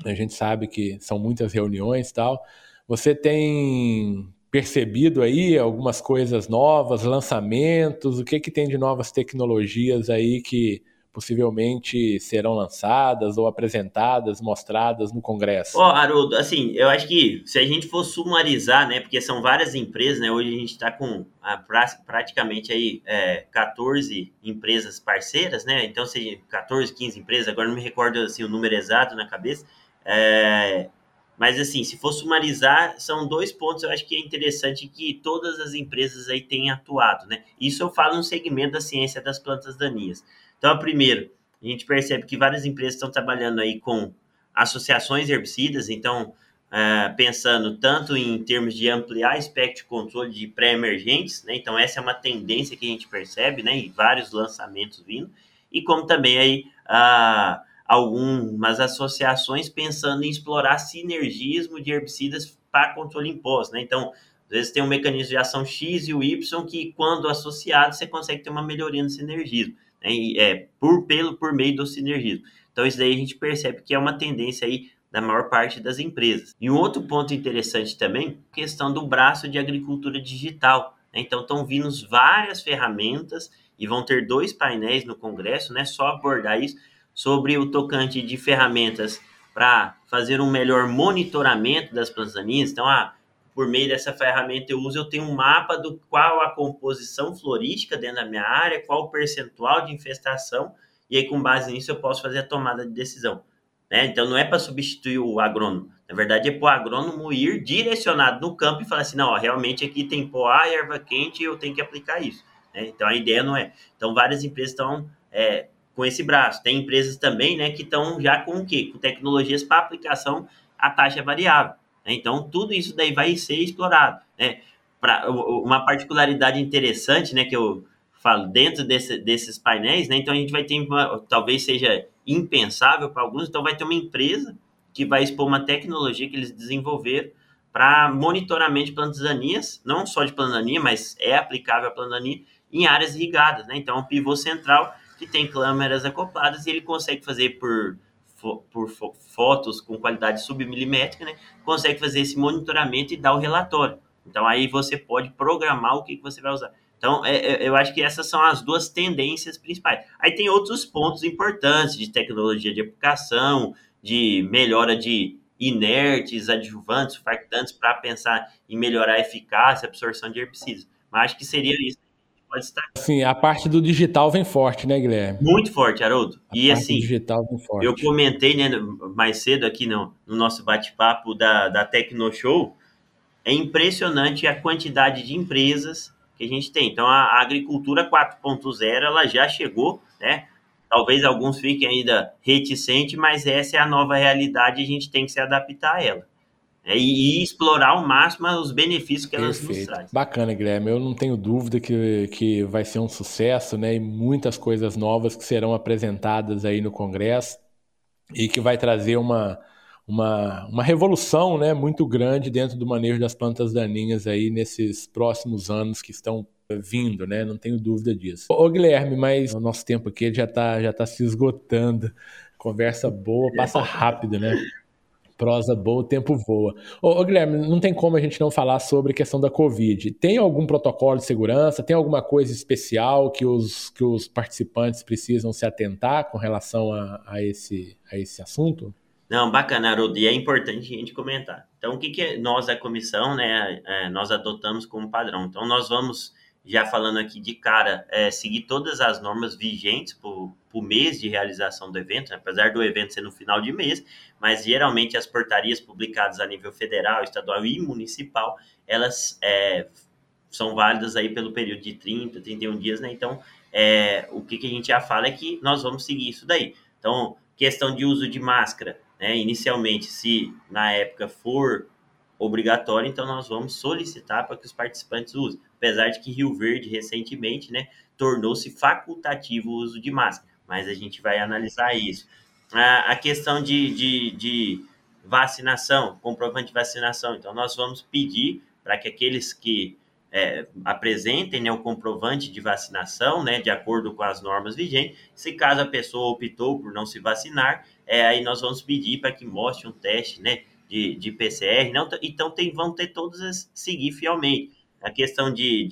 A gente sabe que são muitas reuniões e tal. Você tem percebido aí algumas coisas novas, lançamentos? O que, que tem de novas tecnologias aí que possivelmente serão lançadas ou apresentadas, mostradas no Congresso? Ó, oh, Haroldo, assim, eu acho que se a gente for sumarizar, né, porque são várias empresas, né, hoje a gente está com a, praticamente aí é, 14 empresas parceiras, né, então se 14, 15 empresas, agora não me recordo assim, o número exato na cabeça, é, mas, assim, se for sumarizar, são dois pontos eu acho que é interessante que todas as empresas aí têm atuado, né? Isso eu falo no segmento da ciência das plantas daninhas. Então, primeiro, a gente percebe que várias empresas estão trabalhando aí com associações herbicidas, então, uh, pensando tanto em termos de ampliar espectro de controle de pré-emergentes, né? Então, essa é uma tendência que a gente percebe, né? Em vários lançamentos vindo, e como também aí uh, algumas associações pensando em explorar sinergismo de herbicidas para controle imposto, né? Então, às vezes tem um mecanismo de ação X e o Y que, quando associado, você consegue ter uma melhoria no sinergismo, né? E, é, por, pelo, por meio do sinergismo. Então, isso daí a gente percebe que é uma tendência aí da maior parte das empresas. E um outro ponto interessante também, questão do braço de agricultura digital. Né? Então, estão vindo várias ferramentas e vão ter dois painéis no Congresso, né? Só abordar isso sobre o tocante de ferramentas para fazer um melhor monitoramento das plantas daninhas. Então, ah, por meio dessa ferramenta eu uso, eu tenho um mapa do qual a composição florística dentro da minha área, qual o percentual de infestação, e aí com base nisso eu posso fazer a tomada de decisão. Né? Então não é para substituir o agrônomo, na verdade é para o agrônomo ir direcionado no campo e falar assim, não, ó, realmente aqui tem poá e erva quente e eu tenho que aplicar isso. Né? Então a ideia não é. Então várias empresas estão é, com esse braço. Tem empresas também, né, que estão já com o quê? Com tecnologias para aplicação a taxa variável. Né? Então, tudo isso daí vai ser explorado, né? Pra, uma particularidade interessante, né, que eu falo dentro desse, desses painéis, né? Então, a gente vai ter, uma, talvez seja impensável para alguns, então vai ter uma empresa que vai expor uma tecnologia que eles desenvolveram para monitoramento de plantas não só de planta daninha, mas é aplicável a planta daninha em áreas irrigadas, né? Então, o pivô central que tem câmeras acopladas e ele consegue fazer por, por fotos com qualidade submilimétrica, né? Consegue fazer esse monitoramento e dar o relatório. Então aí você pode programar o que, que você vai usar. Então, é, é, eu acho que essas são as duas tendências principais. Aí tem outros pontos importantes de tecnologia de aplicação, de melhora de inertes, adjuvantes, surfactantes, para pensar em melhorar a eficácia, absorção de herbicidas. Mas acho que seria isso pode estar. Assim, a parte do digital vem forte, né, Guilherme? Muito forte, Haroldo. A e assim, digital vem forte. eu comentei né, mais cedo aqui no, no nosso bate-papo da, da Tecno Show, é impressionante a quantidade de empresas que a gente tem. Então, a, a agricultura 4.0 ela já chegou, né? Talvez alguns fiquem ainda reticentes, mas essa é a nova realidade e a gente tem que se adaptar a ela. É, e, e, explorar ao máximo os benefícios que elas Perfeito. nos trazem. Bacana, Guilherme. Eu não tenho dúvida que, que vai ser um sucesso, né? E muitas coisas novas que serão apresentadas aí no Congresso e que vai trazer uma, uma, uma revolução né, muito grande dentro do manejo das plantas daninhas aí nesses próximos anos que estão vindo, né? Não tenho dúvida disso. Ô, Guilherme, mas o nosso tempo aqui já está já tá se esgotando. Conversa boa, passa rápido, né? Prosa boa, o tempo voa. Ô, ô, Guilherme, não tem como a gente não falar sobre a questão da Covid. Tem algum protocolo de segurança? Tem alguma coisa especial que os, que os participantes precisam se atentar com relação a, a, esse, a esse assunto? Não, bacana, Haroldo, e é importante a gente comentar. Então, o que, que nós, a comissão, né, é, nós adotamos como padrão? Então, nós vamos, já falando aqui de cara, é, seguir todas as normas vigentes para o mês de realização do evento, né? apesar do evento ser no final de mês, mas geralmente as portarias publicadas a nível federal, estadual e municipal, elas é, são válidas aí pelo período de 30, 31 dias, né? Então, é, o que, que a gente já fala é que nós vamos seguir isso daí. Então, questão de uso de máscara, né, inicialmente, se na época for obrigatório, então nós vamos solicitar para que os participantes usem. Apesar de que Rio Verde, recentemente, né, tornou-se facultativo o uso de máscara, mas a gente vai analisar isso. A, a questão de, de, de vacinação, comprovante de vacinação, então nós vamos pedir para que aqueles que é, apresentem né, o comprovante de vacinação, né, de acordo com as normas vigentes. Se caso a pessoa optou por não se vacinar, é, aí nós vamos pedir para que mostre um teste né, de, de PCR. Não, então tem, vão ter todos a seguir fielmente. A questão de,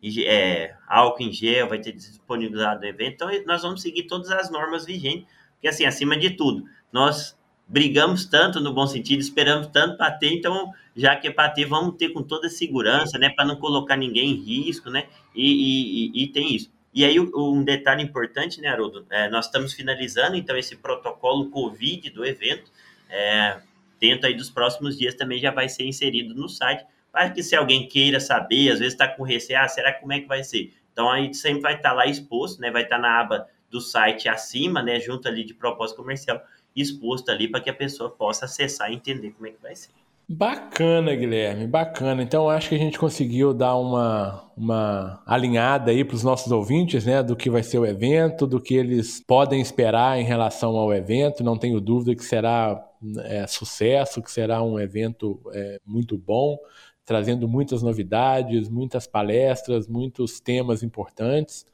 de, é, álcool em gel vai ter disponibilizado no evento. Então nós vamos seguir todas as normas vigentes, porque assim, acima de tudo, nós brigamos tanto no bom sentido, esperamos tanto para ter, então, já que é para ter, vamos ter com toda segurança, né, para não colocar ninguém em risco, né, e, e, e tem isso. E aí, um detalhe importante, né, Haroldo, é, nós estamos finalizando, então, esse protocolo COVID do evento, é, dentro aí dos próximos dias também já vai ser inserido no site, para que se alguém queira saber, às vezes está com receio, ah, será como é que vai ser? Então, aí sempre vai estar tá lá exposto, né, vai estar tá na aba do site acima, né, junto ali de propósito comercial, exposto ali para que a pessoa possa acessar e entender como é que vai ser. Bacana, Guilherme, bacana. Então acho que a gente conseguiu dar uma, uma alinhada aí para os nossos ouvintes, né, do que vai ser o evento, do que eles podem esperar em relação ao evento. Não tenho dúvida que será é, sucesso, que será um evento é, muito bom, trazendo muitas novidades, muitas palestras, muitos temas importantes.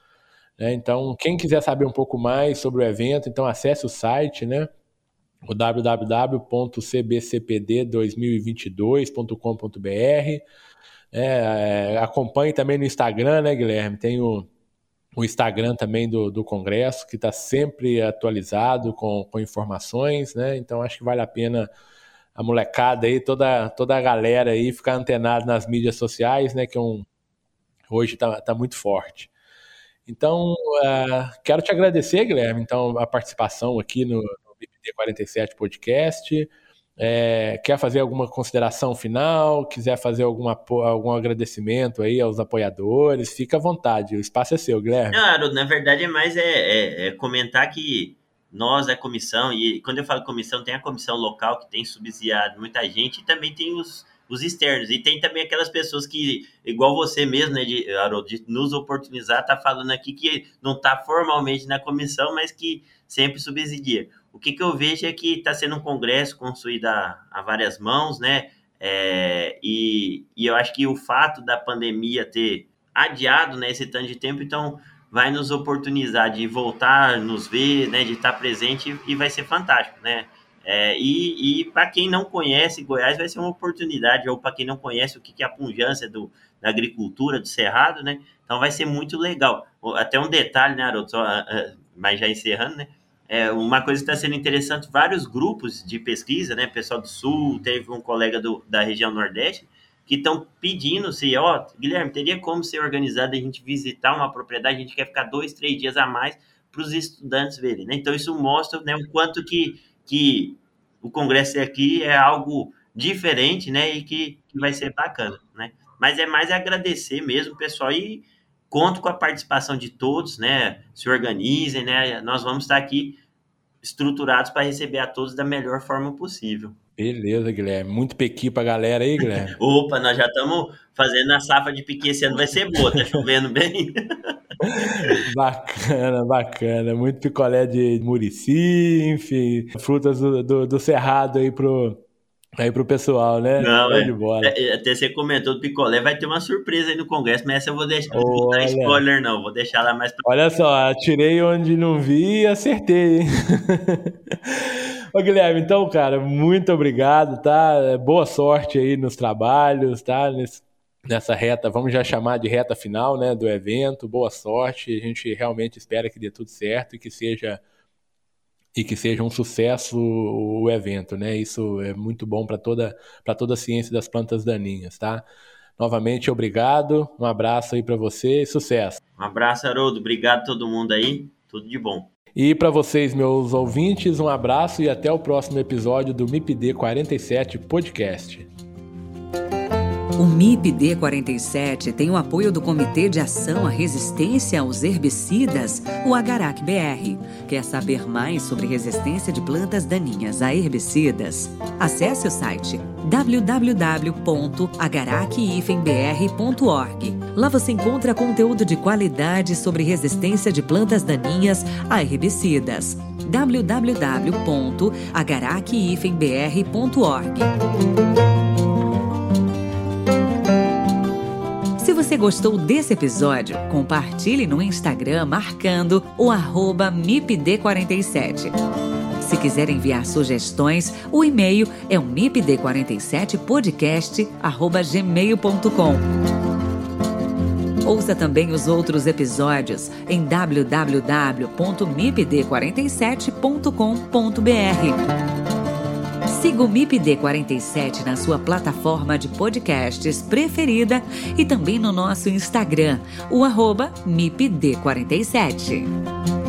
Né? Então, quem quiser saber um pouco mais sobre o evento, então acesse o site, né? o www.cbcpd2022.com.br. É, é, acompanhe também no Instagram, né, Guilherme? Tem o, o Instagram também do, do Congresso, que está sempre atualizado com, com informações, né? Então acho que vale a pena a molecada aí, toda, toda a galera aí ficar antenada nas mídias sociais, né? Que é um, hoje está tá muito forte. Então, uh, quero te agradecer, Guilherme, então, a participação aqui no, BPD 47 Podcast. É, quer fazer alguma consideração final? Quiser fazer alguma, algum agradecimento aí aos apoiadores? Fica à vontade, o espaço é seu, Guilherme. Não, na verdade é mais é, é, é comentar que nós, a comissão, e quando eu falo comissão, tem a comissão local que tem subsidiado muita gente e também tem os, os externos. E tem também aquelas pessoas que, igual você mesmo, né, de, de nos oportunizar, tá falando aqui que não está formalmente na comissão, mas que sempre subsidia o que, que eu vejo é que está sendo um congresso construído a, a várias mãos, né? É, e, e eu acho que o fato da pandemia ter adiado né, esse tanto de tempo, então vai nos oportunizar de voltar, nos ver, né, de estar presente e vai ser fantástico, né? É, e e para quem não conhece Goiás, vai ser uma oportunidade, ou para quem não conhece o que é a punjância do, da agricultura, do cerrado, né? Então vai ser muito legal. Até um detalhe, né, Haroldo, só, ah, ah, mas já encerrando, né? É, uma coisa que está sendo interessante, vários grupos de pesquisa, né? Pessoal do Sul, teve um colega do, da região Nordeste, que estão pedindo se, ó, Guilherme, teria como ser organizado a gente visitar uma propriedade, a gente quer ficar dois, três dias a mais para os estudantes verem, né? Então isso mostra né, o quanto que, que o congresso aqui é algo diferente, né? E que, que vai ser bacana, né? Mas é mais agradecer mesmo, pessoal, e conto com a participação de todos, né? Se organizem, né? Nós vamos estar aqui estruturados para receber a todos da melhor forma possível. Beleza, Guilherme. Muito pequi pra galera aí, Guilherme. Opa, nós já estamos fazendo a safra de piqui esse ano, vai ser boa, tá chovendo bem. bacana, bacana. Muito picolé de murici, enfim, frutas do, do, do cerrado aí pro, Aí pro pessoal, né? Não, é. de bola. É, é, até você comentou do picolé, vai ter uma surpresa aí no Congresso, mas essa eu vou deixar. Não vou dar spoiler, não. Vou deixar lá mais pra... Olha só, tirei onde não vi e acertei, hein? Ô, Guilherme, então, cara, muito obrigado, tá? Boa sorte aí nos trabalhos, tá? nessa reta, vamos já chamar de reta final, né, do evento. Boa sorte. A gente realmente espera que dê tudo certo e que seja e que seja um sucesso o evento, né? Isso é muito bom para toda para toda a ciência das plantas daninhas, tá? Novamente, obrigado, um abraço aí para você e sucesso. Um abraço, Haroldo, obrigado a todo mundo aí, tudo de bom. E para vocês, meus ouvintes, um abraço e até o próximo episódio do MIPD 47 Podcast. O MIP-D 47 tem o apoio do Comitê de Ação à Resistência aos Herbicidas, o Agarac-BR. Quer saber mais sobre resistência de plantas daninhas a herbicidas? Acesse o site www.agaracifembr.org. Lá você encontra conteúdo de qualidade sobre resistência de plantas daninhas a herbicidas. www.agaracifembr.org. gostou desse episódio, compartilhe no Instagram marcando o arroba MIPD47. Se quiser enviar sugestões, o e-mail é o mipd47podcast@gmail.com. Ouça também os outros episódios em www.mipd47.com.br. Siga o MIPD 47 na sua plataforma de podcasts preferida e também no nosso Instagram, o arroba MIPD47.